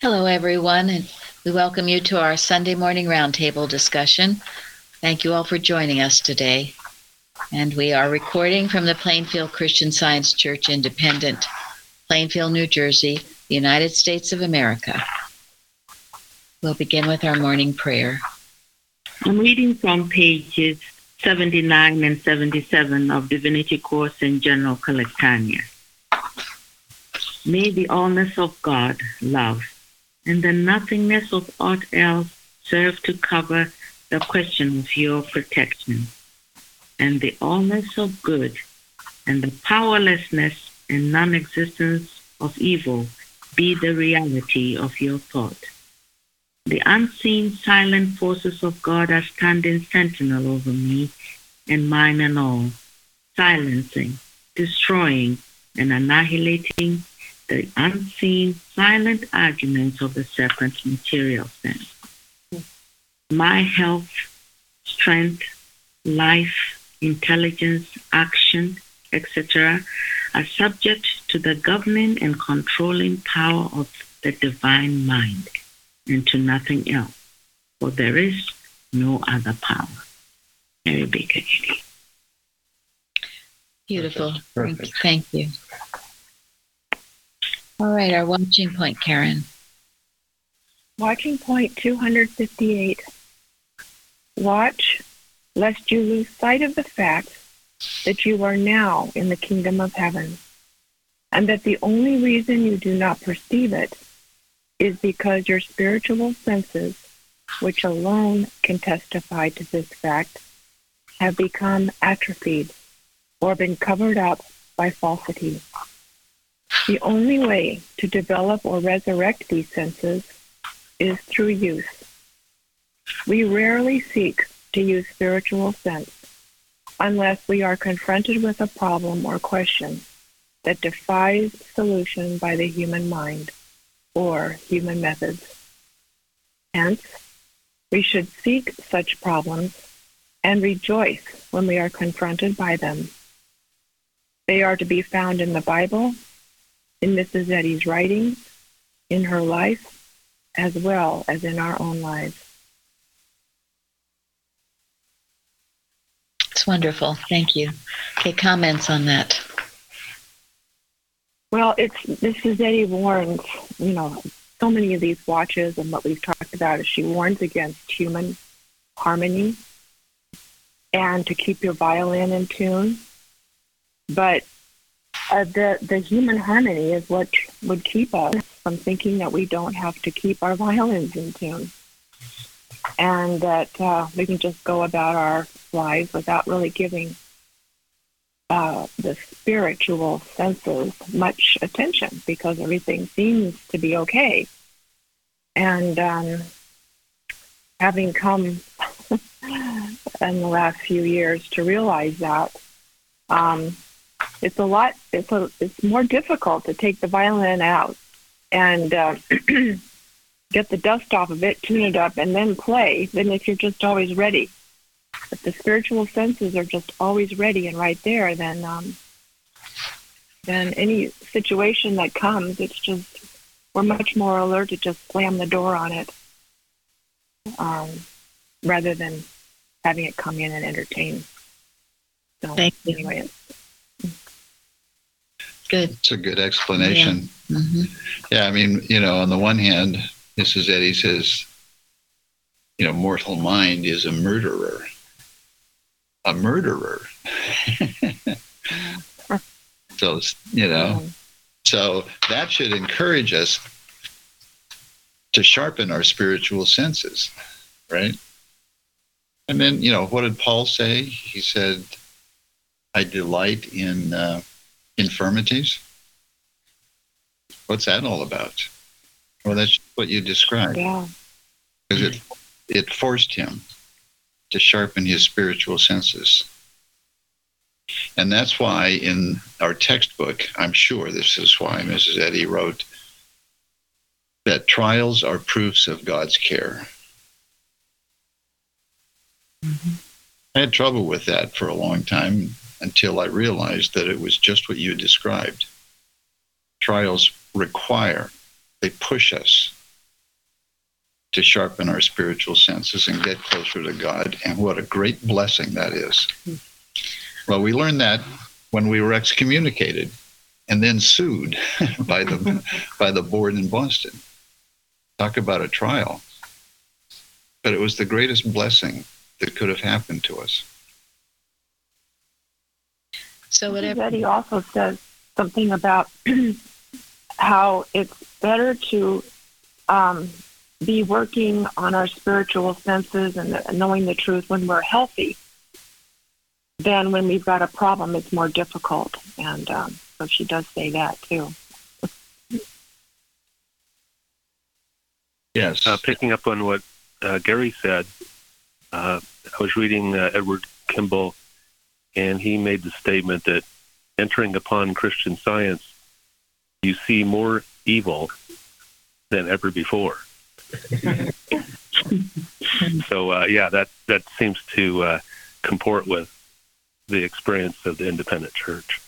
Hello, everyone, and we welcome you to our Sunday morning roundtable discussion. Thank you all for joining us today. And we are recording from the Plainfield Christian Science Church Independent, Plainfield, New Jersey, the United States of America. We'll begin with our morning prayer. I'm reading from pages 79 and 77 of Divinity Course in General Collectanea. May the allness of God, love, and the nothingness of aught else serve to cover the question of your protection, and the allness of good, and the powerlessness and non existence of evil be the reality of your thought. The unseen, silent forces of God are standing sentinel over me and mine and all, silencing, destroying, and annihilating the unseen, silent arguments of the serpent's material sense. My health, strength, life, intelligence, action, etc., are subject to the governing and controlling power of the divine mind and to nothing else, for there is no other power. Mary Baker Eddy. Beautiful. Perfect. Thank you. All right, our watching point, Karen. Watching point 258. Watch lest you lose sight of the fact that you are now in the kingdom of heaven, and that the only reason you do not perceive it is because your spiritual senses, which alone can testify to this fact, have become atrophied or been covered up by falsity. The only way to develop or resurrect these senses is through use. We rarely seek to use spiritual sense unless we are confronted with a problem or question that defies solution by the human mind or human methods. Hence, we should seek such problems and rejoice when we are confronted by them. They are to be found in the Bible, in Mrs. Eddy's writings, in her life, as well as in our own lives. It's wonderful. Thank you. Okay, comments on that. Well, it's Mrs. Eddy warns, you know, so many of these watches and what we've talked about is she warns against human harmony and to keep your violin in tune. But uh, the the human harmony is what would keep us from thinking that we don't have to keep our violins in tune, and that uh, we can just go about our lives without really giving uh, the spiritual senses much attention because everything seems to be okay. And um, having come in the last few years to realize that um, it's a lot. It's a. It's more difficult to take the violin out and uh, get the dust off of it, tune it up, and then play than if you're just always ready. If the spiritual senses are just always ready and right there, then um, then any situation that comes, it's just we're much more alert to just slam the door on it um, rather than having it come in and entertain. So Thank you. anyway, Good. It's a good explanation. hmm Yeah. I mean, you know, on the one hand, Mrs. Eddy says, you know, mortal mind is a murderer. A murderer. so, you know, so that should encourage us to sharpen our spiritual senses, right? And then, you know, what did Paul say? He said, I delight in uh, infirmities. What's that all about? Well, that's what you described yeah. because it, it forced him to sharpen his spiritual senses. And that's why in our textbook, I'm sure this is why Mrs. Eddy wrote that trials are proofs of God's care. Mm-hmm. I had trouble with that for a long time until I realized that it was just what you described. Trials require, they push us to sharpen our spiritual senses and get closer to God. And what a great blessing that is. Well, we learned that when we were excommunicated and then sued by the by the board in Boston. Talk about a trial. But it was the greatest blessing that could have happened to us. So whatever. Eddy also says something about how it's better to um, be working on our spiritual senses and knowing the truth when we're healthy than when we've got a problem. It's more difficult, and um, so she does say that too. Yes. Uh, picking up on what uh, Gary said, uh, I was reading uh, Edward Kimball, and he made the statement that entering upon Christian science, you see more evil than ever before. so uh, yeah, that that seems to uh, comport with the experience of the independent church.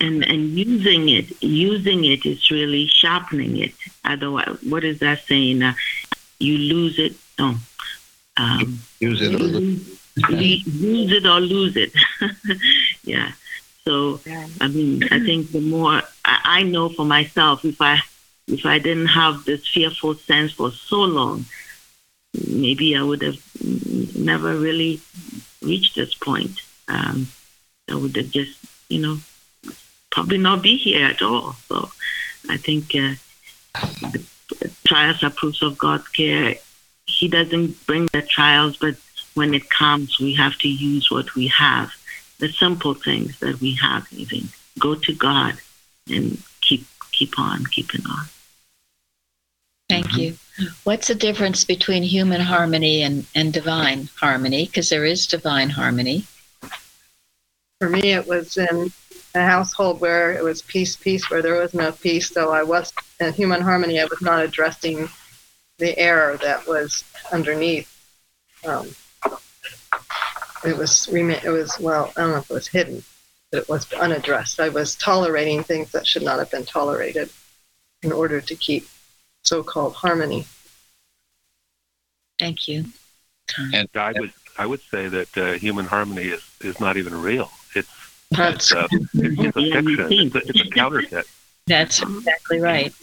and and using it using it is really sharpening it otherwise what is that saying uh, you lose it oh um, use it or lose use it or lose it yeah so i mean i think the more I, I know for myself if i if i didn't have this fearful sense for so long maybe i would have never really reached this point um, i would have just you know probably not be here at all. So I think uh, trials are proofs of God's care. He doesn't bring the trials, but when it comes, we have to use what we have, the simple things that we have. Even go to God and keep keep on keeping on. Thank mm-hmm. you. What's the difference between human harmony and, and divine harmony? Because there is divine harmony. For me, it was in a household where it was peace, peace, where there was no peace. So I was in human harmony. I was not addressing the error that was underneath. Um, it was it was well, I don't know if it was hidden, but it was unaddressed. I was tolerating things that should not have been tolerated in order to keep so-called harmony. Thank you. And I would I would say that uh, human harmony is is not even real. It's it's, uh, it's a fiction. It's a, it's a counterfeit. That's exactly right.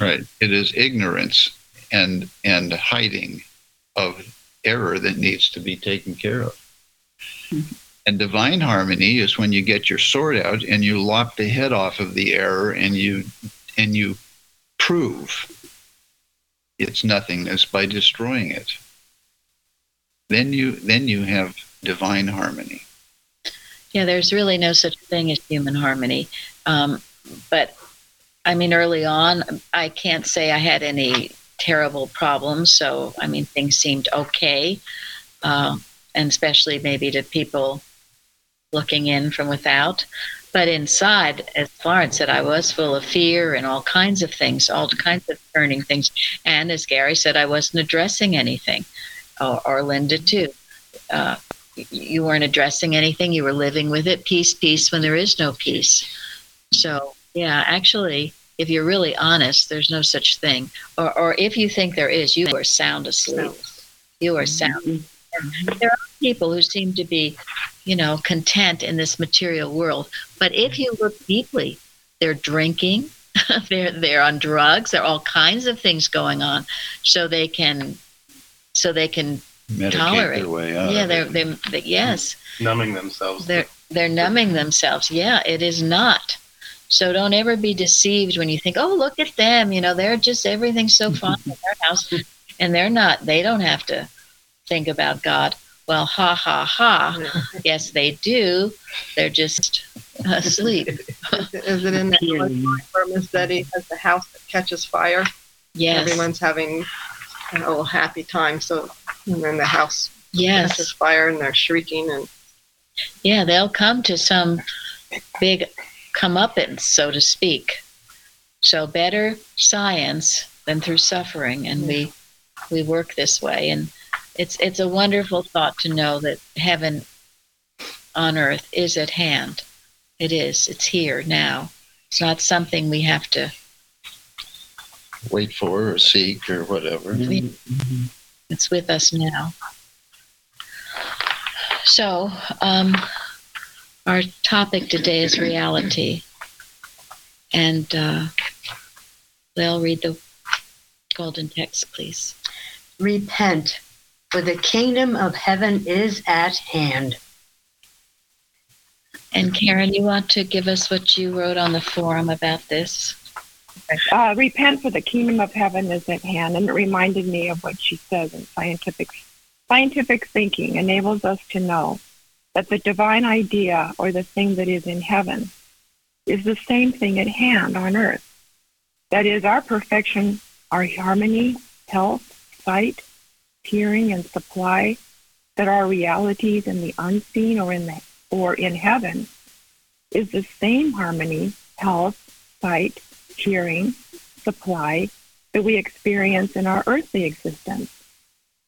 Right. It is ignorance and and hiding of error that needs to be taken care of. And divine harmony is when you get your sword out and you lop the head off of the error and you and you prove its nothingness by destroying it. Then you then you have divine harmony. Yeah, there's really no such thing as human harmony. Um, but I mean, early on, I can't say I had any terrible problems. So, I mean, things seemed okay. Uh, and especially maybe to people looking in from without. But inside, as Florence said, I was full of fear and all kinds of things, all kinds of turning things. And as Gary said, I wasn't addressing anything, or, or Linda too. Uh, you weren't addressing anything you were living with it peace peace when there is no peace so yeah actually if you're really honest there's no such thing or, or if you think there is you are sound asleep you are sound mm-hmm. there are people who seem to be you know content in this material world but if you look deeply they're drinking they're they're on drugs there are all kinds of things going on so they can so they can medicate tolerate. their way out. Yeah, they're, they're, they yes. Numbing themselves. They're they're numbing themselves. Yeah, it is not. So don't ever be deceived when you think, oh, look at them. You know, they're just everything's so fine in their house, and they're not. They don't have to think about God. Well, ha ha ha. yes, they do. They're just asleep. is it in that where Mrs. Eddy has the house that catches fire? Yes. Everyone's having a little happy time. So and then the house yes. catches fire and they're shrieking and yeah they'll come to some big comeuppance so to speak so better science than through suffering and we we work this way and it's it's a wonderful thought to know that heaven on earth is at hand it is it's here now it's not something we have to wait for or seek or whatever. Mhm. It's with us now. So, um, our topic today is reality. And uh, Lil, read the golden text, please. Repent, for the kingdom of heaven is at hand. And Karen, you want to give us what you wrote on the forum about this? Uh, repent for the kingdom of heaven is at hand. And it reminded me of what she says in scientific scientific thinking enables us to know that the divine idea or the thing that is in heaven is the same thing at hand on earth. That is our perfection, our harmony, health, sight, hearing, and supply that are realities in the unseen or in the or in heaven is the same harmony, health, sight, hearing, supply that we experience in our earthly existence.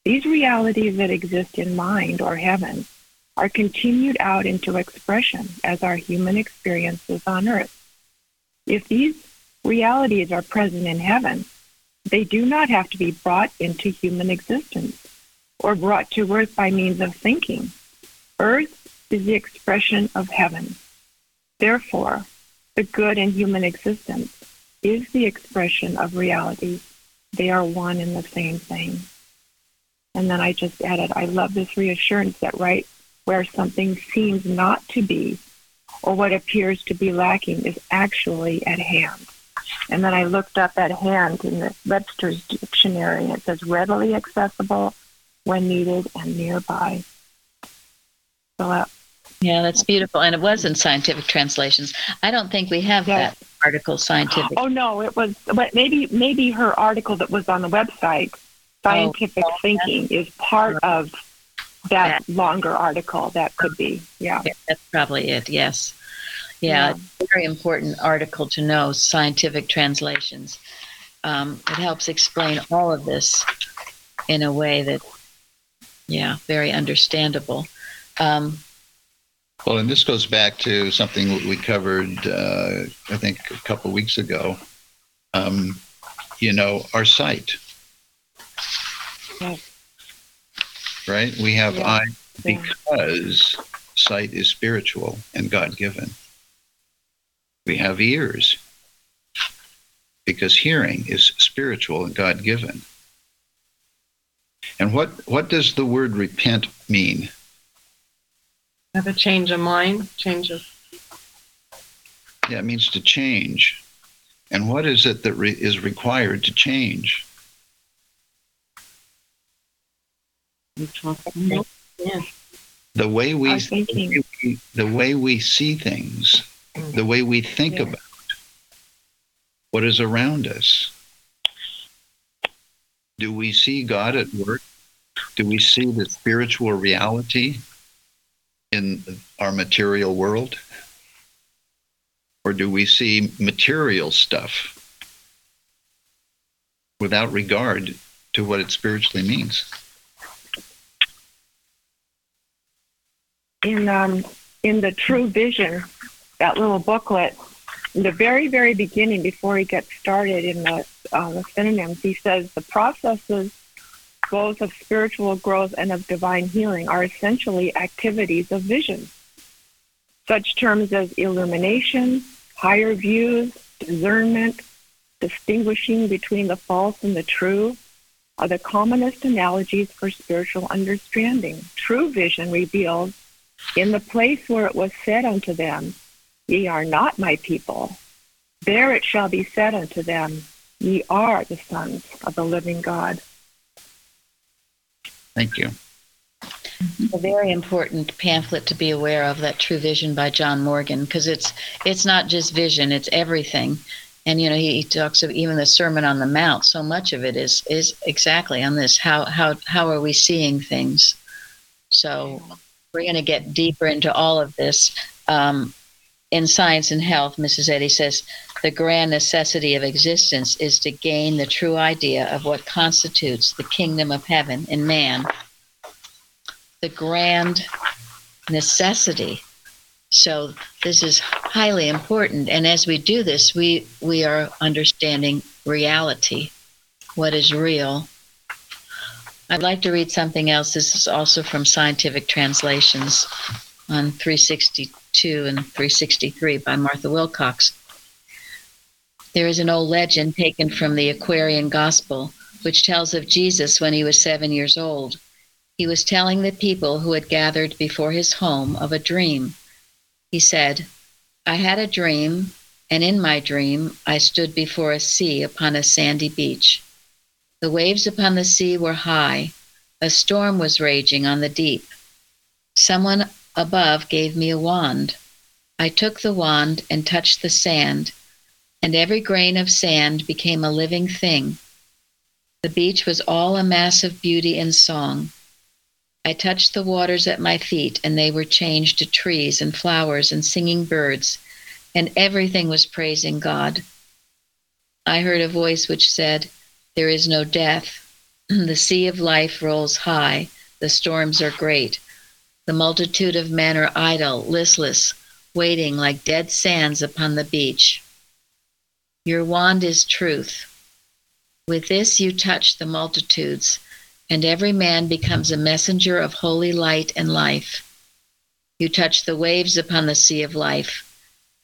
These realities that exist in mind or heaven are continued out into expression as our human experiences on earth. If these realities are present in heaven, they do not have to be brought into human existence or brought to earth by means of thinking. Earth is the expression of heaven. Therefore, the good in human existence is the expression of reality. They are one and the same thing. And then I just added, I love this reassurance that right where something seems not to be or what appears to be lacking is actually at hand. And then I looked up at hand in the Webster's dictionary and it says readily accessible when needed and nearby. So uh, Yeah, that's beautiful. And it was in scientific translations. I don't think we have Yes. that article scientific. Oh no, it was. But maybe maybe her article that was on the website, scientific Oh, thinking, is part of that longer article. That could be. Yeah. Yeah, that's probably it. Yes. Yeah, it's a very important article to know scientific translations. Um, it helps explain all of this in a way that, yeah, very understandable. Um, Well, and this goes back to something we covered, uh, I think, a couple weeks ago. Um, you know, our site Yes. Right? We have Yeah. Yeah. because sight is spiritual and God given. We have ears because hearing is spiritual and God given. And what, what does the word repent mean? Have a change of mind, change of Yeah, it means to change. And what is it that re- is required to change? You talk about The way we, the way we- the way we see things, the way we think Yeah. about what is around us. Do we see God at work? Do we see the spiritual reality in our material world? Or do we see material stuff without regard to what it spiritually means? In um, in the True Vision, that little booklet, in the very very beginning, before he gets started in the uh, the synonyms, he says the processes both of spiritual growth and of divine healing are essentially activities of vision. Such terms as illumination, higher views, discernment, distinguishing between the false and the true are the commonest analogies for spiritual understanding. True vision reveals in the place where it was said unto them, Ye are not my people, there it shall be said unto them, Ye are the sons of the living God. Thank you. a very important pamphlet to be aware of that true vision by john morgan because it's it's not just vision it's everything and you know he, he talks of even the sermon on the mount so much of it is is exactly on this how how how are we seeing things so we're going to get deeper into all of this um, in science and health mrs eddy says the grand necessity of existence is to gain the true idea of what constitutes the kingdom of heaven in man the grand necessity So this is highly important. And as we do this, we, we are understanding reality, what is real. I'd like to read something else. This is also from Scientific Translations on 362 and 363 by Martha Wilcox. There is an old legend taken from the Aquarian Gospel, which tells of Jesus when he was seven years old. He was telling the people who had gathered before his home of a dream. He said, I had a dream, and in my dream I stood before a sea upon a sandy beach. The waves upon the sea were high, a storm was raging on the deep. Someone above gave me a wand. I took the wand and touched the sand, and every grain of sand became a living thing. The beach was all a mass of beauty and song. I touched the waters at my feet, and they were changed to trees and flowers and singing birds, and everything was praising God. I heard a voice which said, There is no death. the sea of life rolls high, the storms are great. The multitude of men are idle, listless, waiting like dead sands upon the beach. Your wand is truth. With this you touch the multitudes and every man becomes a messenger of holy light and life. You touch the waves upon the sea of life,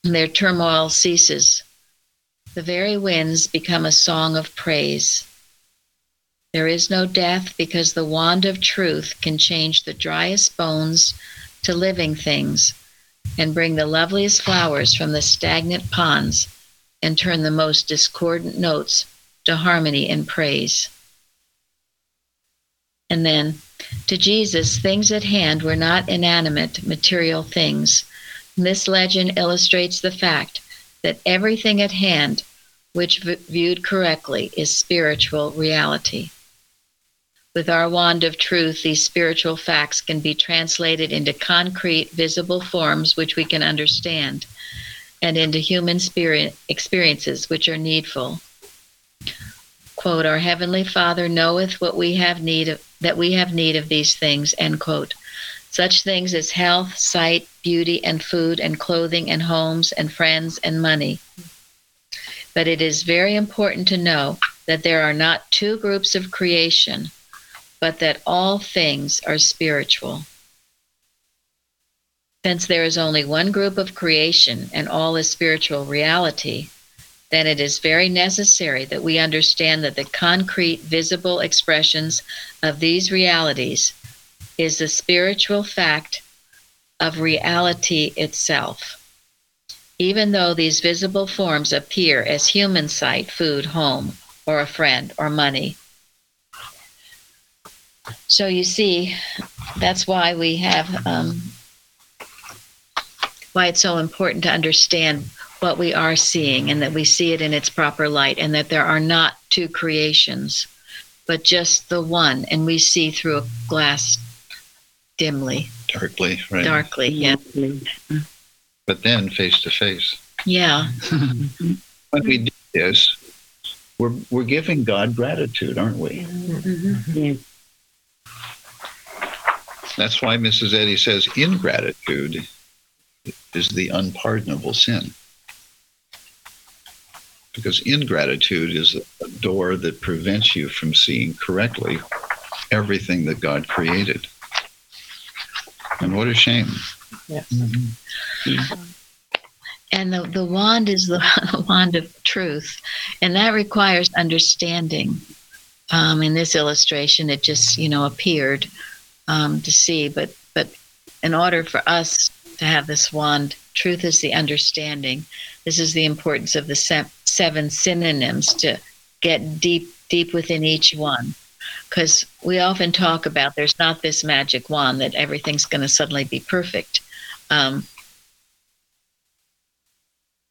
and their turmoil ceases. The very winds become a song of praise. There is no death because the wand of truth can change the driest bones to living things and bring the loveliest flowers from the stagnant ponds and turn the most discordant notes to harmony and praise. And then, to Jesus, things at hand were not inanimate, material things. This legend illustrates the fact that everything at hand, which v- viewed correctly, is spiritual reality. With our wand of truth, these spiritual facts can be translated into concrete, visible forms which we can understand, and into human spirit experiences which are needful quote, Our Heavenly Father knoweth what we have need of, that we have need of these things, end quote. Such things as health, sight, beauty, and food, and clothing, and homes, and friends, and money. But it is very important to know that there are not two groups of creation, but that all things are spiritual. Since there is only one group of creation and all is spiritual reality, then it is very necessary that we understand that the concrete, visible expressions of these realities is the spiritual fact of reality itself. Even though these visible forms appear as human sight, food, home, or a friend, or money. So you see, that's why we have, um, why it's so important to understand what we are seeing and that we see it in its proper light and that there are not two creations but just the one and we see through a glass dimly darkly, right? darkly yeah But then face to face. yeah When we do this, we're we're giving God gratitude, aren't we? Mm-hmm. Yes. That's why Mrs. Eddy says ingratitude is the unpardonable sin. Because ingratitude is a door that prevents you from seeing correctly everything that God created. And what a shame. and the, the wand is the, the wand of truth and that requires understanding. Um, in this illustration it just you know appeared um, to see but but in order for us to have this wand truth is the understanding. This is the importance of the se- seven synonyms to get deep deep within each one because we often talk about there's not this magic wand that everything's going to suddenly be perfect. Um,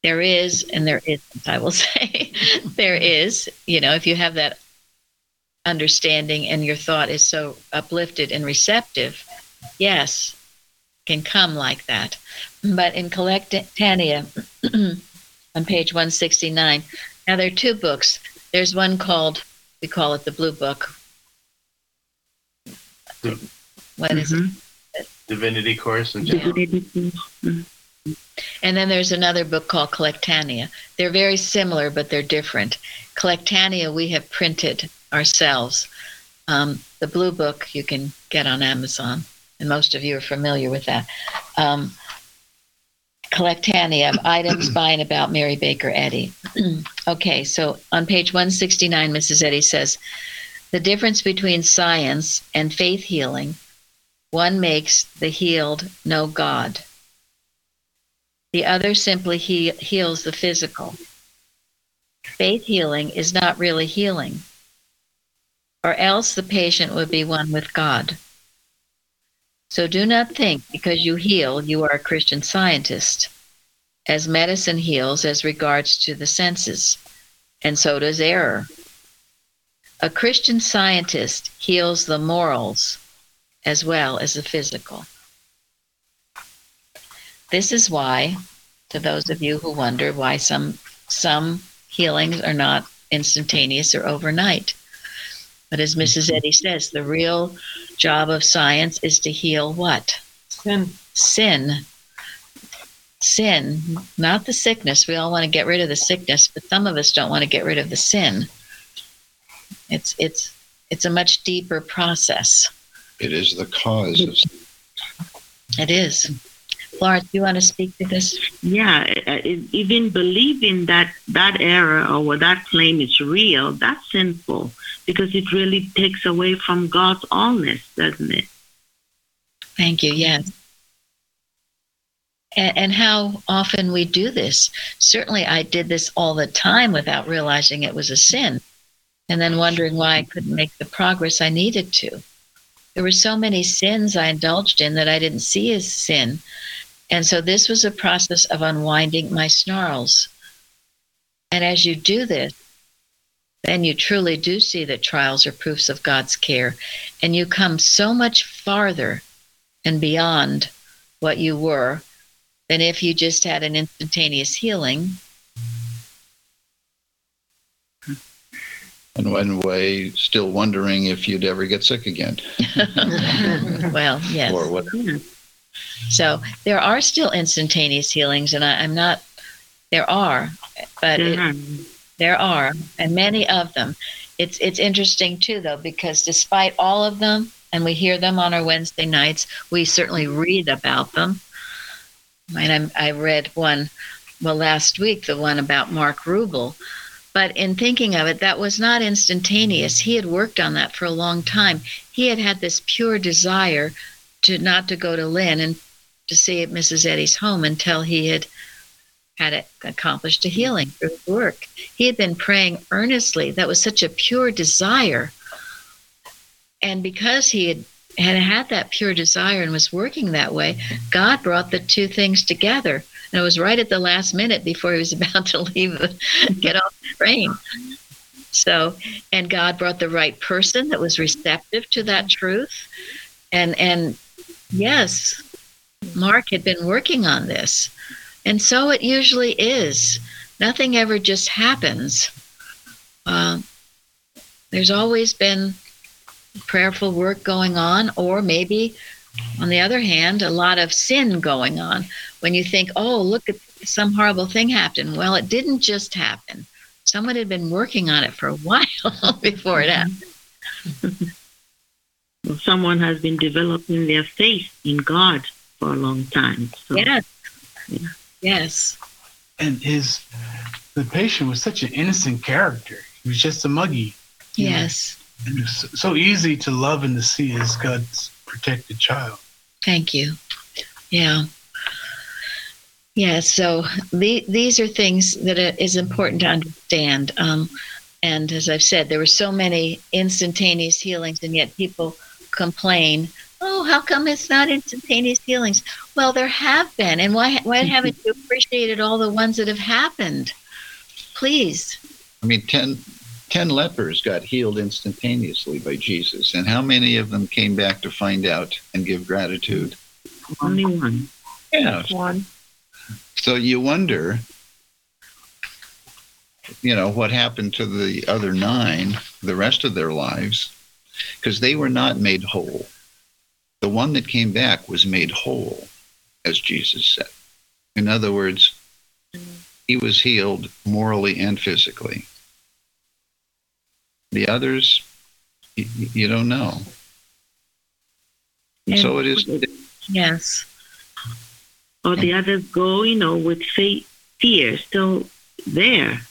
there is and there isn't i will say. There is you know if you have that understanding and your thought is so uplifted and receptive yes can come like that. But in collectanea on page 169 now there are two books. There's one called we call it the blue book what is it Divinity course and general. Divinity. And then there's another book called Collectanea. They're very similar, but they're different. Collectanea we have printed ourselves. Um, the blue book you can get on Amazon, and most of you are familiar with that. Um, Collectanea, items by and about Mary Baker Eddy. okay, so on page 169, Mrs. Eddy says, the difference between science and faith healing, one makes the healed know God. The other simply he- heals the physical. Faith healing is not really healing, or else the patient would be one with God. So do not think because you heal, you are a Christian scientist, as medicine heals as regards to the senses, and so does error. A Christian scientist heals the morals as well as the physical. This is why, to those of you who wonder why some some healings are not instantaneous or overnight. But as Mrs. Mm-hmm. Eddy says, the real job of science is to heal what? Sin. Sin. Sin, not the sickness. We all want to get rid of the sickness, but some of us don't want to get rid of the sin. It's it's it's a much deeper process. It is the cause of It is. Florence, you want to speak to this? Yeah, uh, even believing that that error or that claim is real, that's sinful because it really takes away from God's allness, doesn't it? Thank you. Yes. And, and how often we do this. Certainly, I did this all the time without realizing it was a sin and then wondering why I couldn't make the progress I needed to. There were so many sins I indulged in that I didn't see as sin. And so this was a process of unwinding my snarls. And as you do this, then you truly do see that trials are proofs of God's care. And you come so much farther and beyond what you were than if you just had an instantaneous healing. In one way, still wondering if you'd ever get sick again well, yes. or what. So there are still instantaneous healings, and I, I'm not, there are, but it, mm-hmm. There are, and many of them. It's it's interesting too, though, because despite all of them, and we hear them on our Wednesday nights, we certainly read about them. I mean, I, I read one, well, last week, the one about Mark Rubel. But in thinking of it, that was not instantaneous. He had worked on that for a long time. He had had this pure desire to not to go to Lynn and to see at Mrs. Eddy's home until he had had accomplished a healing through his work. He had been praying earnestly. That was such a pure desire. And because he had, had had that pure desire and was working that way, God brought the two things together. And it was right at the last minute before he was about to leave, the, get off the train. So, and God brought the right person that was receptive to that truth. And, and yes, Mark had been working on this. And so it usually is. Nothing ever just happens. Uh, there's always been prayerful work going on, or maybe, on the other hand, a lot of sin going on. When you think, oh, look at some horrible thing happened. Well, it didn't just happen. Someone had been working on it for a while before it mm-hmm. happened. Well, someone has been developing their faith in God for a long time. So, Yes. Yeah. Yes. and his the patient was such an innocent character. He was just a muggy. Yeah. Yes. And it so easy to love and to see as God's protected child. Thank you. Yeah. Yeah, so the, these are things that it is important to understand. Um, and as I've said, there were so many instantaneous healings, and yet people complain, oh, how come it's not instantaneous healings? Well, there have been. And why, why haven't you appreciated all the ones that have happened? Please. I mean, 10, 10 lepers got healed instantaneously by Jesus. And how many of them came back to find out and give gratitude? Only one. Yeah. One. So you wonder, you know, what happened to the other nine, the rest of their lives, because they were not made whole. The one that came back was made whole, as Jesus said. In other words, he was healed morally and physically. The others, you, you don't know. And so it is. Yes. Or the others go, you know, with faith, fear still there.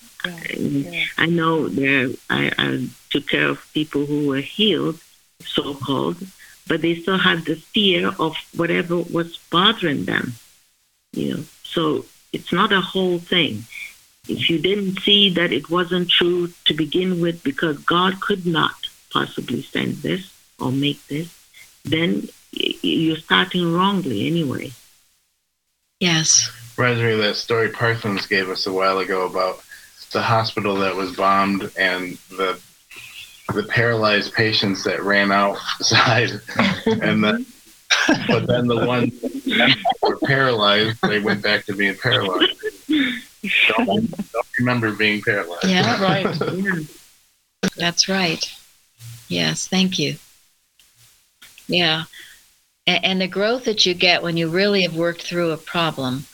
Yeah. I know there. I, I took care of people who were healed, so called, but they still had the fear of whatever was bothering them. You know, so it's not a whole thing. If you didn't see that it wasn't true to begin with, because God could not possibly send this or make this, then you're starting wrongly anyway. Yes. Reminds me of that story Parsons gave us a while ago about the hospital that was bombed and the the paralyzed patients that ran outside, and then but then the ones that were paralyzed, they went back to being paralyzed. Don't, don't remember being paralyzed. Yeah. Right. That's right. Yes, thank you. Yeah. And, and the growth that you get when you really have worked through a problem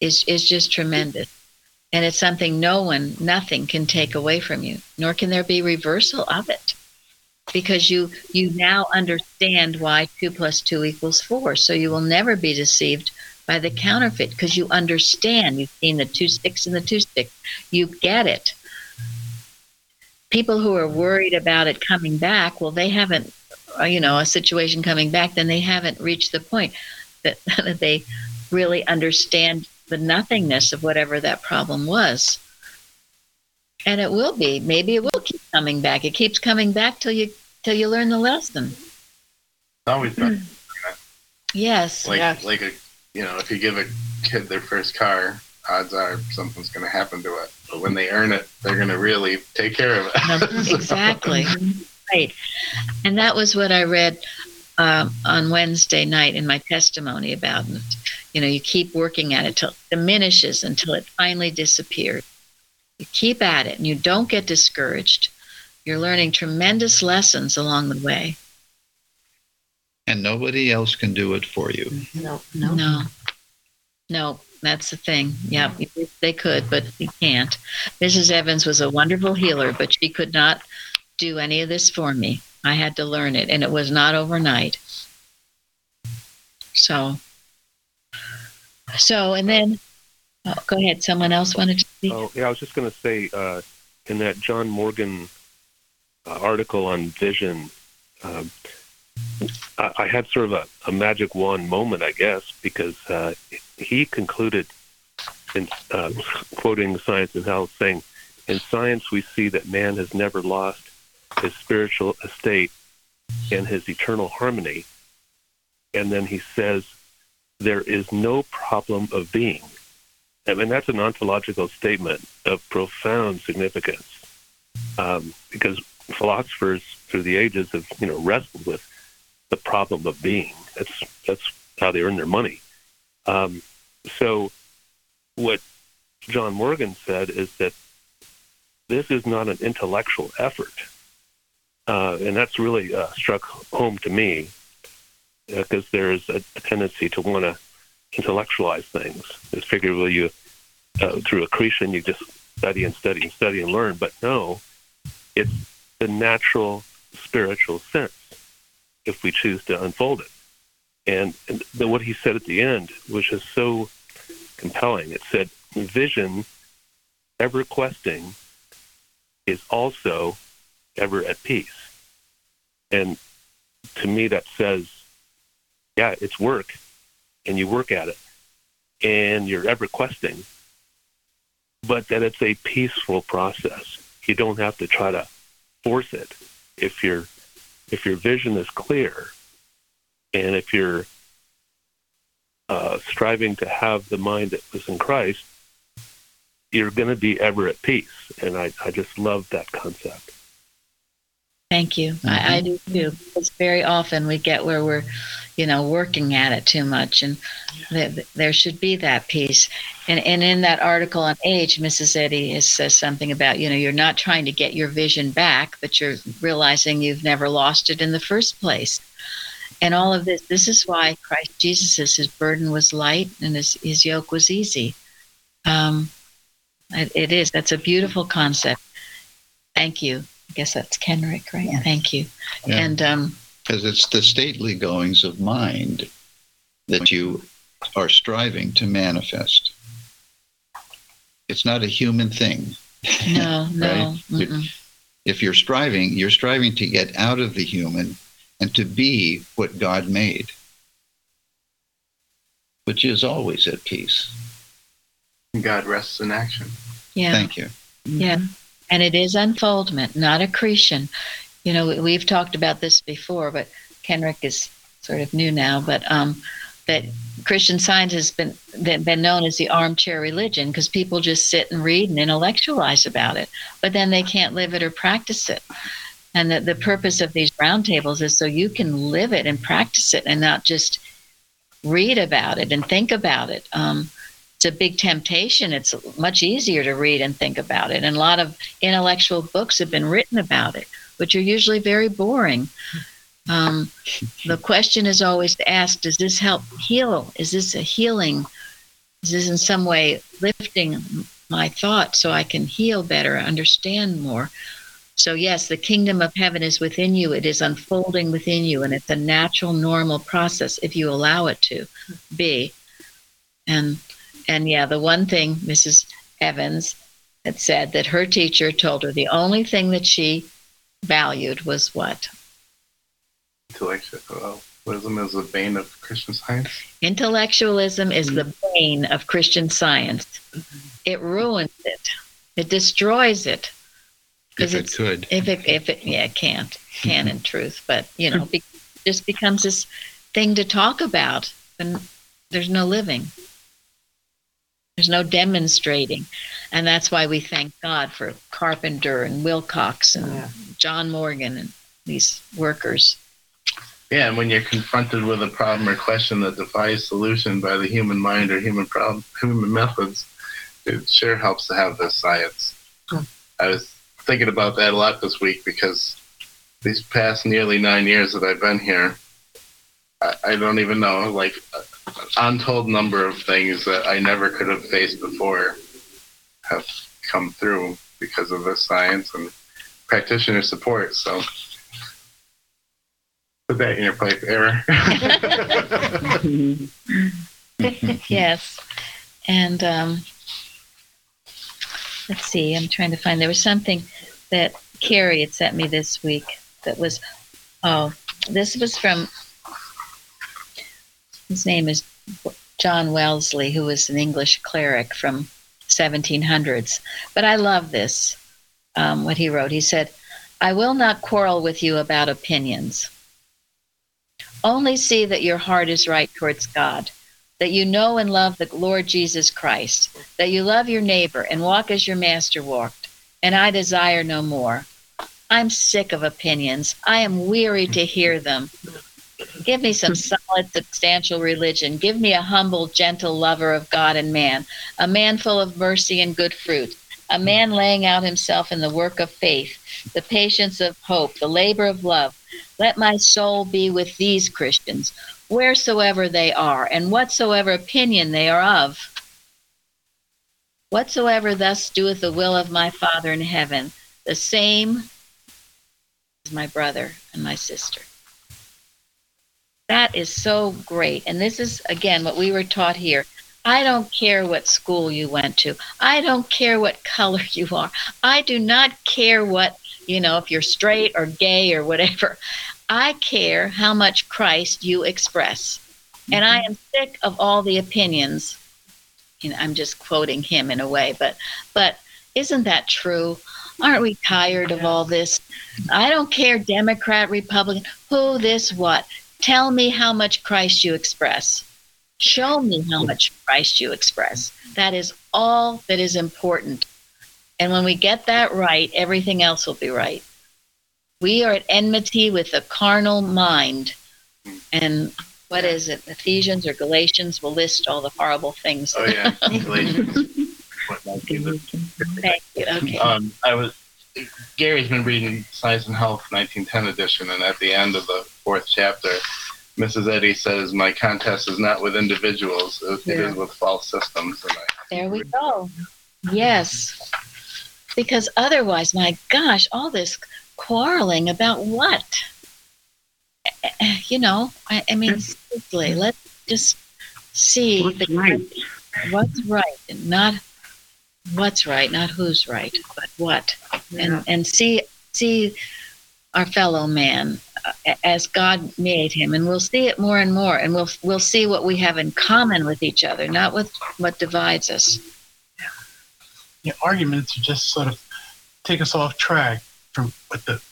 is, is just tremendous. And it's something no one, nothing can take away from you, nor can there be reversal of it. Because you you now understand why two plus two equals four. So you will never be deceived by the counterfeit because you understand. You've seen the two sticks and the two sticks. You get it people who are worried about it coming back, well, they haven't, uh, you know, a situation coming back, then they haven't reached the point that, that they really understand the nothingness of whatever that problem was. And it will be. Maybe it will keep coming back. It keeps coming back till you till you learn the lesson. It's always been Yes. like Yes. like a you know if you give a kid their first car, odds are something's going to happen to it. But when they earn it, they're going to really take care of it. exactly. Right. And that was what I read um, on Wednesday night in my testimony about it. You know, you keep working at it till it diminishes until it finally disappears. You keep at it and you don't get discouraged. You're learning tremendous lessons along the way. And nobody else can do it for you. No, no. No. No, that's the thing. Yeah, they could, but they can't. Mrs. Evans was a wonderful healer, but she could not do any of this for me. I had to learn it, and it was not overnight. So, so, and then, oh, go ahead. Someone else wanted to speak? Oh, yeah, I was just going to say uh, in that John Morgan uh, article on vision, um, I, had sort of a, a magic wand moment, I guess, because uh, he concluded, in uh, quoting Science and Health, saying, "In science, we see that man has never lost his spiritual estate and his eternal harmony." And then he says, "There is no problem of being." I mean, that's an ontological statement of profound significance, um, because philosophers through the ages have, you know, wrestled with the problem of being. That's that's how they earn their money. Um, so, what John Morgan said is that this is not an intellectual effort, uh, and that's really uh, struck home to me because there is a, a tendency to want to intellectualize things. It's figure, well, you uh, through accretion, you just study and study and study and learn. But no, it's the natural spiritual sense if we choose to unfold it. And, what he said at the end was just so compelling. It said, "Vision, ever questing, is also ever at peace." And to me, that says, yeah, it's work, and you work at it, and you're ever questing, but that it's a peaceful process. You don't have to try to force it. If your if your vision is clear, and if you're uh, striving to have the mind that was in Christ, you're going to be ever at peace. And I, I just love that concept. Thank you. I, I do too. Because very often we get where we're, you know, working at it too much, and th- there should be that peace. And and in that article on age, Mrs. Eddy is, says something about, you know, you're not trying to get your vision back, but you're realizing you've never lost it in the first place. and all of this. This is why Christ Jesus says his burden was light and his, his yoke was easy. Um, it, it is. That's a beautiful concept. Thank you. I guess that's Kenrick, right? Yes. Thank you. Yeah. And um, Because it's the stately goings of mind that you are striving to manifest. It's not a human thing. no, no. Right. mm-mm. If you're striving, you're striving to get out of the human and to be what God made, which is always at peace. God rests in action. Yeah. Thank you. Yeah. And it is unfoldment, not accretion. You know, we- we've talked about this before, but Kenrick is sort of new now, but um, that Christian science has been been known as the armchair religion because people just sit and read and intellectualize about it, but then they can't live it or practice it. And that the purpose of these roundtables is so you can live it and practice it and not just read about it and think about it. Um, it's a big temptation. It's much easier to read and think about it. And a lot of intellectual books have been written about it, which are usually very boring. Um, the question is always asked Does this help heal? Is this a healing? Is this in some way lifting my thoughts so I can heal better, understand more? So, yes, the kingdom of heaven is within you. It is unfolding within you, and it's a natural, normal process if you allow it to be. And and yeah, the one thing Mrs. Evans had said that her teacher told her the only thing that she valued was what? Intellectualism is the bane of Christian science. Intellectualism is the bane of Christian science. It ruins it. It destroys it. If 'Cause it it's- could. If it, if it, yeah, it can't, can in truth, but you know, be, just becomes this thing to talk about, and there's no living. There's no demonstrating, and that's why we thank God for Carpenter and Wilcox and Yeah. John Morgan and these workers. Yeah, and when you're confronted with a problem or question that defies solution by the human mind or human problem, human methods, it sure helps to have this science. Hmm. I was thinking about that a lot this week because these past nearly nine years that I've been here, I, I don't even know, like, an untold number of things that I never could have faced before have come through because of this science and practitioner support. So, put that in your pipe, error. yes, and um, let's see. I'm trying to find. There was something that Carrie had sent me this week that was. Oh, this was from. His name is John Wellesley, who was an English cleric from 1700s. But I love this. Um, what he wrote. He said, "I will not quarrel with you about opinions." Only see that your heart is right towards God, that you know and love the Lord Jesus Christ, that you love your neighbor and walk as your master walked. And I desire no more. I'm sick of opinions. I am weary to hear them. Give me some solid, substantial religion. Give me a humble, gentle lover of God and man, a man full of mercy and good fruit, a man laying out himself in the work of faith, the patience of hope, the labor of love. Let my soul be with these Christians, wheresoever they are, and whatsoever opinion they are of. Whatsoever thus doeth the will of my Father in heaven, the same is my brother and my sister. That is so great. And this is, again, what we were taught here. I don't care what school you went to. I don't care what color you are. I do not care what, you know, if you're straight or gay or whatever. I care how much Christ you express. And I mm-hmm. am sick of all the opinions. Know, I'm just quoting him in a way, but but isn't that true? Aren't we tired of all this? I don't care Democrat, Republican, who this what. Tell me how much Christ you express. Show me how much Christ you express. That is all that is important. And when we get that right, everything else will be right. We are at enmity with the carnal mind. And what is it? Ephesians or Galatians will list all the horrible things. oh yeah, Galatians. Thank you. Okay. Um, I was Gary's been reading Science and Health 1910 edition, and at the end of the fourth chapter, Mrs. Eddy says, my contest is not with individuals, it, it Yeah. is with false systems. And I, There we go. Yes. Because otherwise, my gosh, all this quarreling about what? Eh, eh, You know, I, I mean, seriously, let's just see What's the, right? what's right and not what's right, not who's right, but what. And, and see, see our fellow man as God made him, and we'll see it more and more, and we'll we'll see what we have in common with each other, not with what divides us. Yeah, arguments are just sort of take us off track from what the,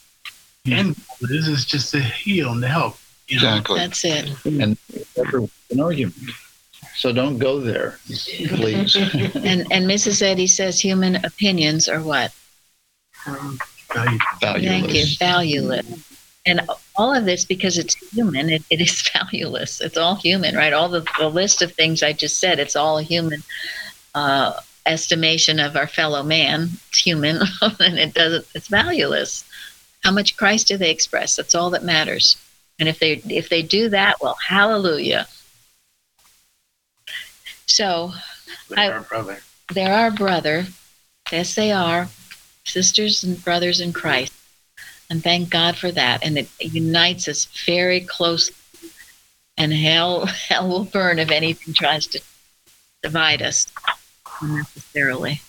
the end goal is. Is just to heal and to help. You know? Exactly. That's it. And never an argument. So don't go there, please. And and Mrs. Eddy says human opinions are what? Um, Value. Thank you, Valueless. And all of this because it's human, it, it is valueless. It's all human, right? All the, the list of things I just said, it's all a human uh, estimation of our fellow man. It's human, and it doesn't. It's valueless. How much Christ do they express? That's all that matters. And if they if they do that, well, hallelujah. So they're our brother. they're our brother. Yes, they are. Sisters and brothers in Christ. And thank God for that. And it unites us very closely. And hell, hell will burn if anything tries to divide us unnecessarily.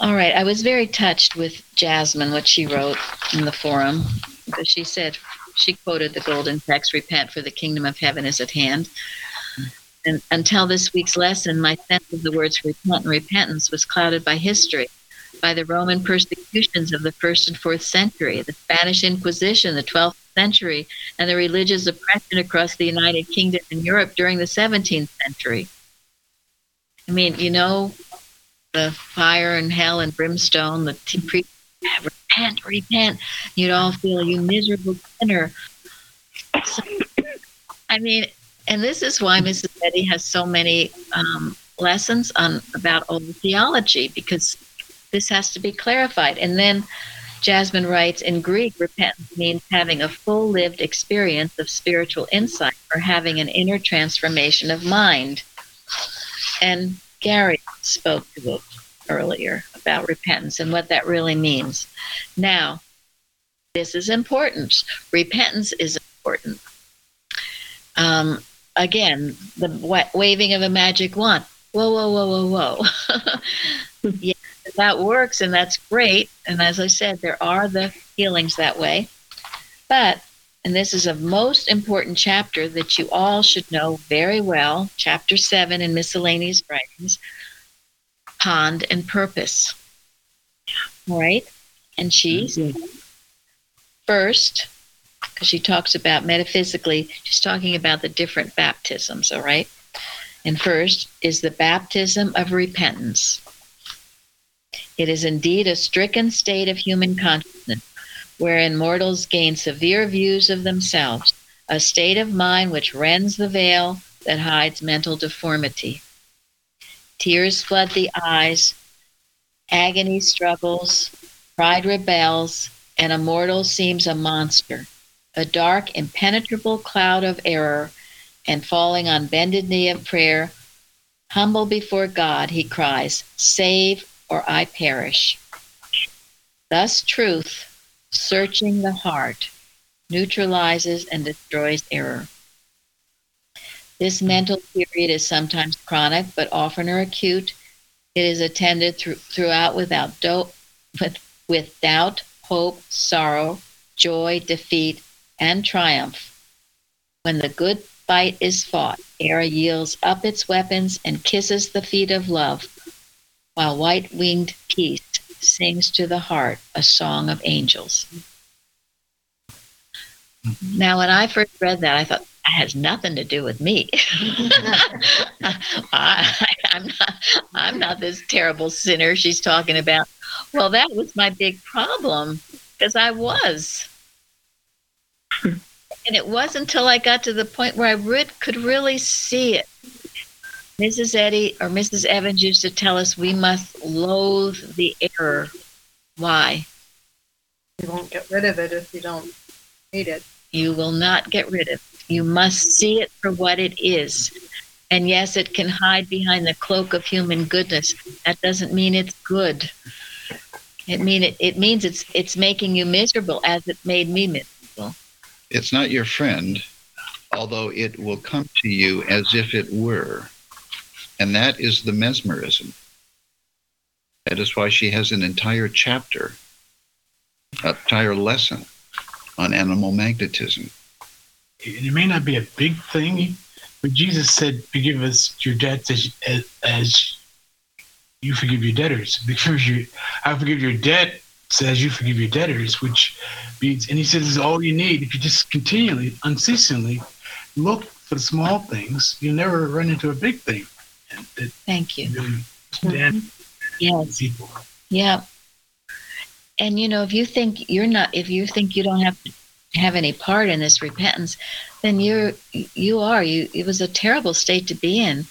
All right. I was very touched with Jasmine, what she wrote in the forum, because she said, she quoted the golden text, repent for the kingdom of heaven is at hand. And until this week's lesson, my sense of the words repent and repentance was clouded by history, by the Roman persecutions of the first and fourth century, the Spanish Inquisition, the 12th century, and the religious oppression across the United Kingdom and Europe during the 17th century. I mean, you know, the fire and hell and brimstone, the t- repent, repent. You'd all feel you miserable sinner. So, I mean, and this is why Mrs. Eddy has so many um, lessons on about old theology because this has to be clarified. And then Jasmine writes in Greek, repentance means having a full lived experience of spiritual insight or having an inner transformation of mind. And Gary spoke to it earlier about repentance and what that really means. Now, this is important. Repentance is important. Um, again, the wa- waving of a magic wand. Whoa, whoa, whoa, whoa, whoa. yeah, that works and that's great. And as I said, there are the healings that way. But, and this is a most important chapter that you all should know very well, chapter seven in miscellaneous writings, pond and purpose. Right? And she first, because she talks about metaphysically, she's talking about the different baptisms, all right? And first is the baptism of repentance. It is indeed a stricken state of human consciousness wherein mortals gain severe views of themselves, a state of mind which rends the veil that hides mental deformity. Tears flood the eyes, agony struggles, pride rebels, and a mortal seems a monster, a dark, impenetrable cloud of error, and falling on bended knee of prayer, humble before God, he cries, Save or I perish. Thus, truth, searching the heart, neutralizes and destroys error. This mental period is sometimes chronic, but oftener acute. It is attended through, throughout without do- with, with doubt, hope, sorrow, joy, defeat, and triumph. When the good fight is fought, error yields up its weapons and kisses the feet of love, while white winged peace sings to the heart a song of angels. Now, when I first read that, I thought that has nothing to do with me. I, I'm not. I'm not this terrible sinner she's talking about. Well, that was my big problem because I was. And it wasn't until I got to the point where I re- could really see it. Mrs. Eddy or Mrs. Evans used to tell us we must loathe the error. Why? You won't get rid of it if you don't hate it. You will not get rid of. It. You must see it for what it is. And yes, it can hide behind the cloak of human goodness. That doesn't mean it's good. It mean it, it means it's it's making you miserable as it made me miserable. It's not your friend, although it will come to you as if it were. And that is the mesmerism. That is why she has an entire chapter, an entire lesson on animal magnetism. It may not be a big thing, but Jesus said, "Forgive us your debts as, as, as you forgive your debtors." Because you, I forgive your debt as you forgive your debtors, which means, and he says, "This is all you need if you just continually, unceasingly look for small things. You'll never run into a big thing." And that Thank you. really Mhm. Yes. people. Yeah. And you know, if you think you're not, if you think you don't have have any part in this repentance, then you're, you are. You, it was a terrible state to be in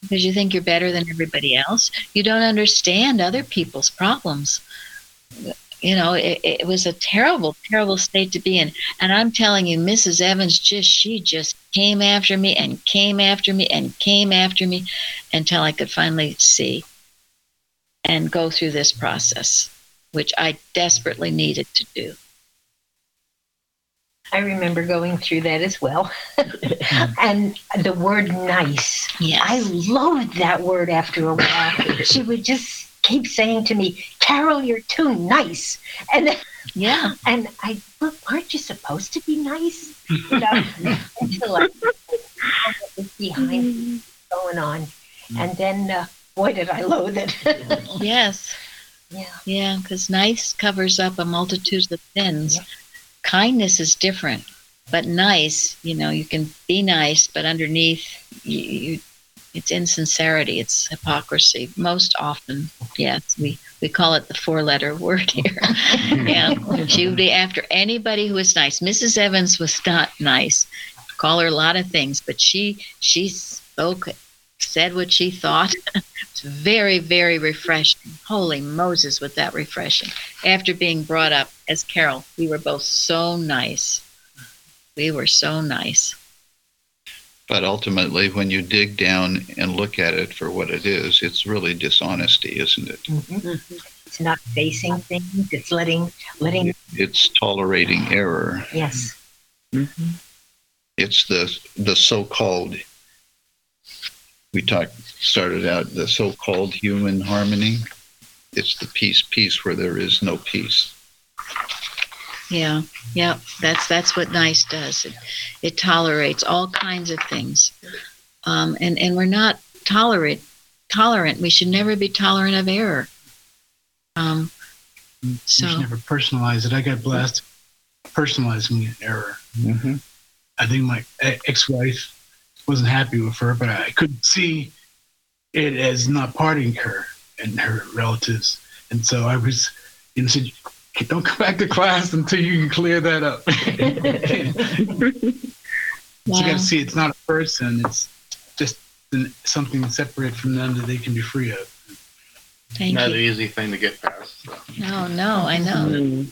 because you think you're better than everybody else. You don't understand other people's problems. You know, it, it was a terrible, terrible state to be in. And I'm telling you, Mrs. Evans just, she just came after me and came after me and came after me until I could finally see and go through this process, which I desperately needed to do. I remember going through that as well. and the word nice. Yes. I loathed that word after a while. she would just keep saying to me, Carol, you're too nice. And yeah. and I look, aren't you supposed to be nice? You know, until I what was behind going on. And then uh, boy did I loathe it. Yes. yeah. Yeah. Because nice covers up a multitude of sins. Yeah. Kindness is different, but nice, you know, you can be nice, but underneath, you, you it's insincerity, it's hypocrisy. Most often, yes, we we call it the four-letter word here. yeah, she would be after anybody who was nice. Mrs. Evans was not nice. Call her a lot of things, but she she spoke, said what she thought. it's very very refreshing. Holy Moses, with that refreshing. After being brought up as Carol, we were both so nice. We were so nice. But ultimately, when you dig down and look at it for what it is, it's really dishonesty, isn't it? Mm-hmm. Mm-hmm. It's not facing things, it's letting letting It's tolerating error. yes. Mm-hmm. It's the the so-called. We talked started out the so-called human harmony. It's the peace, peace where there is no peace. Yeah, yeah. That's that's what nice does. It it tolerates all kinds of things, um, and and we're not tolerant tolerant. We should never be tolerant of error. Um, You So- should never personalize it. I got blessed personalizing an error. Mm-hmm. I think my e- ex-wife wasn't happy with her, but I couldn't see it as not parting her and her relatives. And so I was, you know, said, don't come back to class until you can clear that up. So you got to see it's not a person; it's just an- something separate from them that they can be free of. thank Not an easy thing to get past. So. No, no, I know.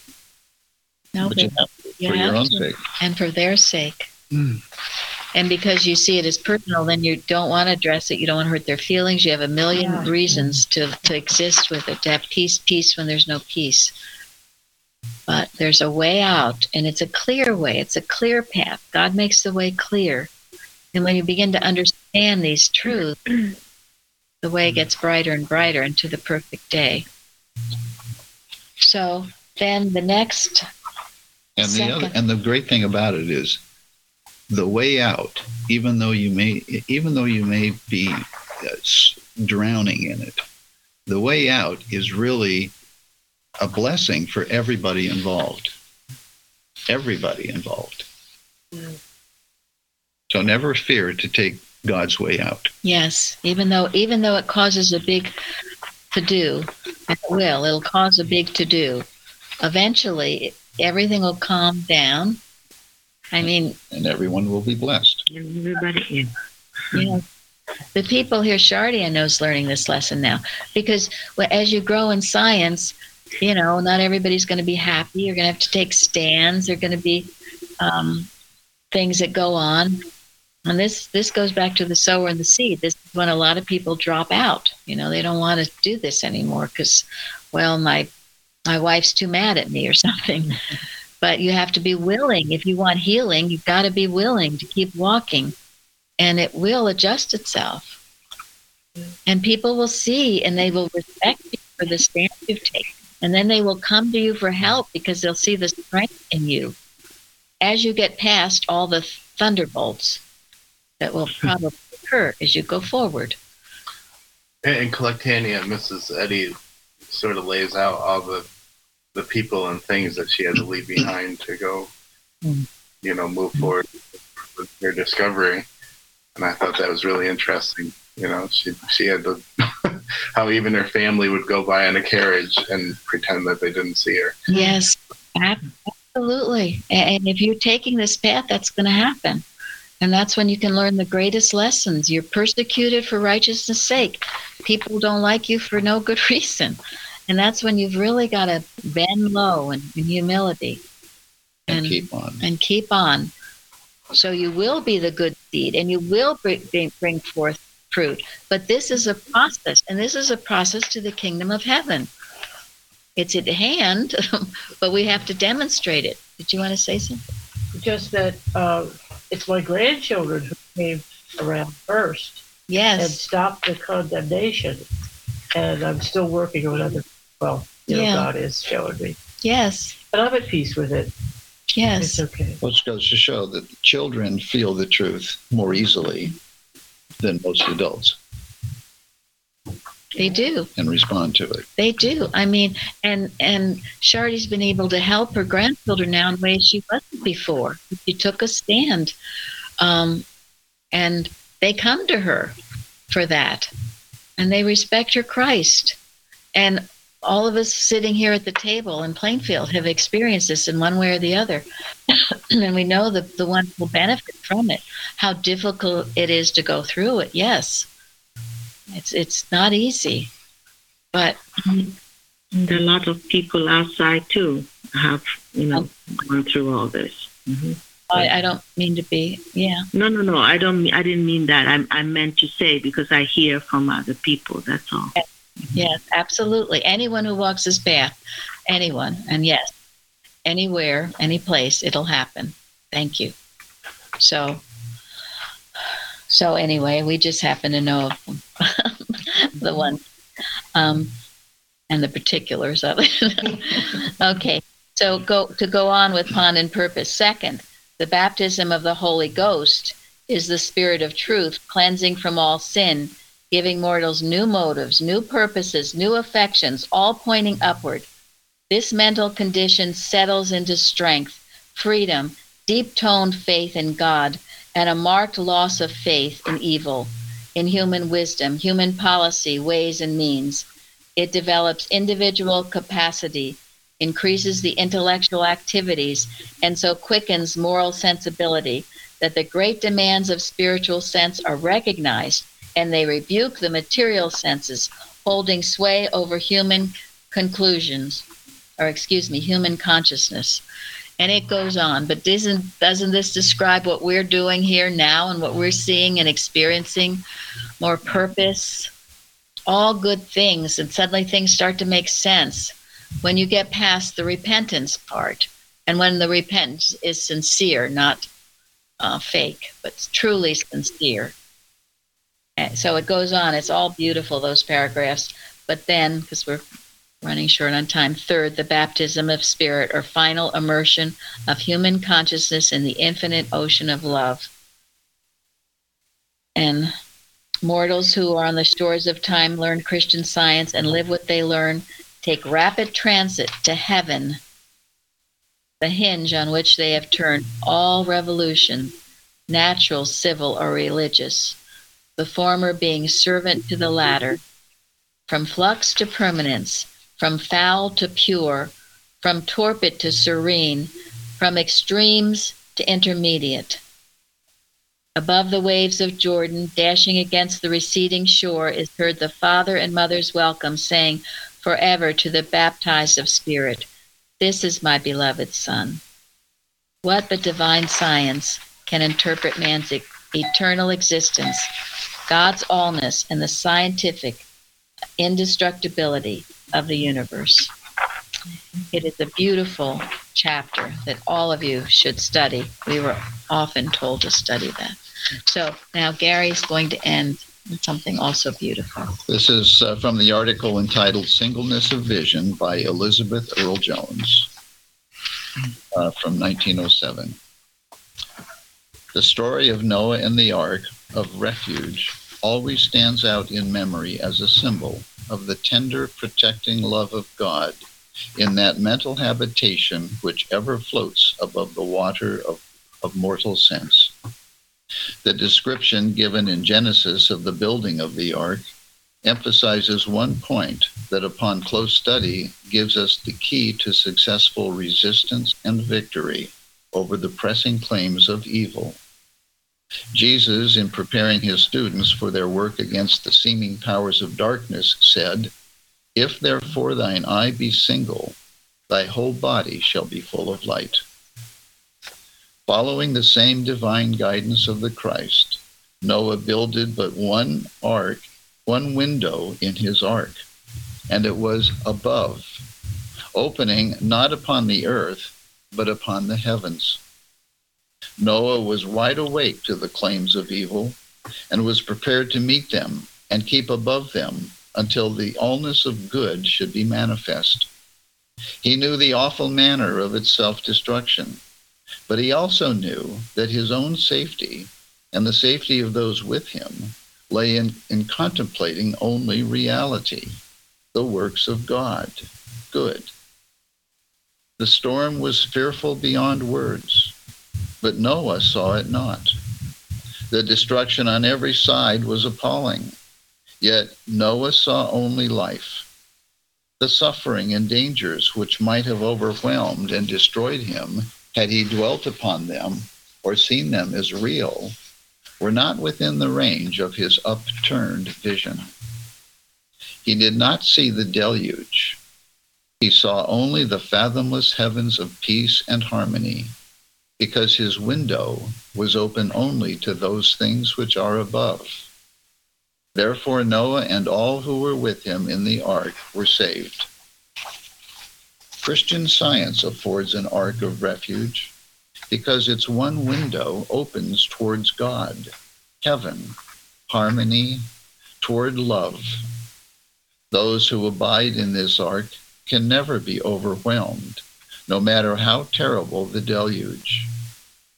No, But but you for your own sake. and for their sake. Mm. And because you see it as personal, then you don't want to address it. You don't want to hurt their feelings. You have a million Yeah. reasons to, to exist with it, to have peace, peace when there's no peace. But there's a way out, and it's a clear way. It's a clear path. God makes the way clear. And when you begin to understand these truths, the way gets brighter and brighter into the perfect day. So then the next, And the other, and the great thing about it is the way out. Even though you may, even though you may be uh, drowning in it, the way out is really a blessing for everybody involved. Everybody involved. So never fear to take God's way out. Yes, even though even though it causes a big to do, it will. It'll cause a big to do. Eventually, everything will calm down. I mean, and everyone will be blessed. Everybody in. you know, the people here, Shardia knows learning this lesson now because well, as you grow in science, you know, not everybody's going to be happy. You're going to have to take stands. There are going to be um, things that go on. And this this goes back to the sower and the seed. This is when a lot of people drop out. You know, they don't want to do this anymore because, well, my my wife's too mad at me or something. but you have to be willing. If you want healing, you've got to be willing to keep walking, and it will adjust itself. And people will see and they will respect you for the stand you've taken. And then they will come to you for help because they'll see the strength in you as you get past all the thunderbolts that will probably occur as you go forward. And Collectanea, Mrs. Eddy sort of lays out all the the people and things that she had to leave behind to go, Mm. you know, move forward with her discovery. And I thought that was really interesting. You know, she she had to how even her family would go by in a carriage and pretend that they didn't see her. Yes, absolutely. And if you're taking this path, that's going to happen. And that's when you can learn the greatest lessons. You're persecuted for righteousness' sake. People don't like you for no good reason. And that's when you've really got to bend low and in humility And And- keep on. and keep on. So you will be the good seed and you will bring, bring- bring forth fruit. But this is a process, and this is a process to the kingdom of heaven. It's at hand, but we have to demonstrate it. Did you want to say something? Just that uh, it's my grandchildren who came around first Yes. and stopped the condemnation. And I'm still working on other, well, you know, Yeah. God is showing me. Yes. But I'm at peace with it. Yes. It's okay. Which goes to show that the children feel the truth more easily than most adults They do. and respond to it. They do. I mean, and and Shardy's been able to help her grandchildren now in ways she wasn't before. She took a stand, um, and they come to her for that, and they respect her Christ. And all of us sitting here at the table in Plainfield have experienced this in one way or the other, and we know the the one will benefit from it. How difficult it is to go through it. Yes, it's it's not easy, but And a lot of people outside too have, you know, gone through all this. hmm I, I don't mean to be. Yeah. No, no, no. I don't. I didn't mean that. I, I meant to say because I hear from other people. That's all. Yes. Absolutely. Anyone who walks this path, anyone, and yes, anywhere, any place, it'll happen. Thank you. So. So anyway, we just happen to know the one, um, and the particulars of it. okay. So go to go on with pond and purpose. Second, the baptism of the Holy Ghost is the spirit of truth, cleansing from all sin, giving mortals new motives, new purposes, new affections, all pointing upward. This mental condition settles into strength, freedom, deep toned faith in God, and a marked loss of faith in evil, in human wisdom, human policy, ways, and means. It develops individual capacity, increases the intellectual activities, and so quickens moral sensibility that the great demands of spiritual sense are recognized and they rebuke the material senses holding sway over human conclusions or excuse me human consciousness. And it goes on but doesn't doesn't this describe what we're doing here now and what we're seeing and experiencing? More purpose? All good things and suddenly things start to make sense when you get past the repentance part and when the repentance is sincere not uh, fake but truly sincere so it goes on. It's all beautiful, those paragraphs. But then, because we're running short on time, third, the baptism of spirit or final immersion of human consciousness in the infinite ocean of love. And mortals who are on the shores of time learn Christian science and live what they learn take rapid transit to heaven, the hinge on which they have turned all revolution, natural, civil, or religious the former being servant to the latter, from flux to permanence, from foul to pure, from torpid to serene, from extremes to intermediate. Above the waves of Jordan, dashing against the receding shore, is heard the father and mother's welcome, saying, Forever to the baptized of spirit, This is my beloved Son. What but divine science can interpret man's eternal existence, God's allness, and the scientific indestructibility of the universe? It is a beautiful chapter that all of you should study. We were often told to study that. So now Gary's going to end with something also beautiful. This is uh, from the article entitled Singleness of Vision by Elizabeth Earle Jones uh, from 1907. The story of Noah and the Ark of Refuge always stands out in memory as a symbol of the tender, protecting love of God in that mental habitation which ever floats above the water of, of mortal sense. The description given in Genesis of the building of the ark emphasizes one point that, upon close study, gives us the key to successful resistance and victory over the pressing claims of evil. Jesus, in preparing his students for their work against the seeming powers of darkness, said, If therefore thine eye be single, thy whole body shall be full of light. Following the same divine guidance of the Christ, Noah builded but one ark, one window in his ark, and it was above, opening not upon the earth, but upon the heavens. Noah was wide awake to the claims of evil and was prepared to meet them and keep above them until the allness of good should be manifest. He knew the awful manner of its self destruction, but he also knew that his own safety and the safety of those with him lay in, in contemplating only reality, the works of God, good. The storm was fearful beyond words, but Noah saw it not. The destruction on every side was appalling, yet Noah saw only life. The suffering and dangers which might have overwhelmed and destroyed him had he dwelt upon them or seen them as real were not within the range of his upturned vision. He did not see the deluge. He saw only the fathomless heavens of peace and harmony, because his window was open only to those things which are above. Therefore, Noah and all who were with him in the ark were saved. Christian science affords an ark of refuge because its one window opens towards God, heaven, harmony, toward love. Those who abide in this ark can never be overwhelmed, no matter how terrible the deluge,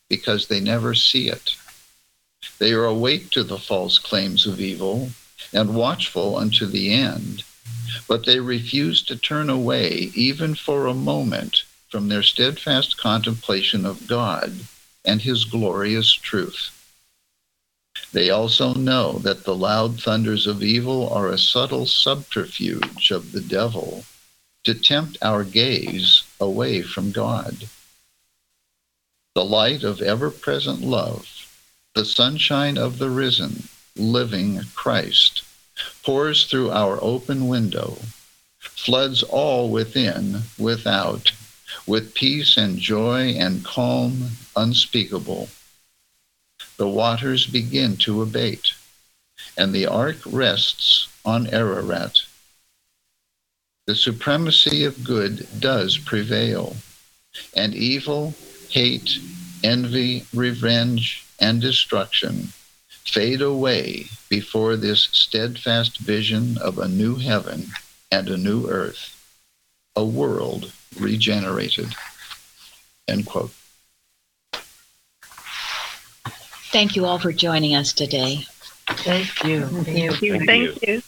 because they never see it. They are awake to the false claims of evil and watchful unto the end, but they refuse to turn away even for a moment from their steadfast contemplation of God and his glorious truth. They also know that the loud thunders of evil are a subtle subterfuge of the devil to tempt our gaze away from God. The light of ever present love, the sunshine of the risen, living Christ, pours through our open window, floods all within, without, with peace and joy and calm unspeakable. The waters begin to abate, and the ark rests on Ararat. The supremacy of good does prevail, and evil, hate, envy, revenge, and destruction fade away before this steadfast vision of a new heaven and a new earth, a world regenerated. End quote. Thank you all for joining us today. Thank you. Thank you. Thank you.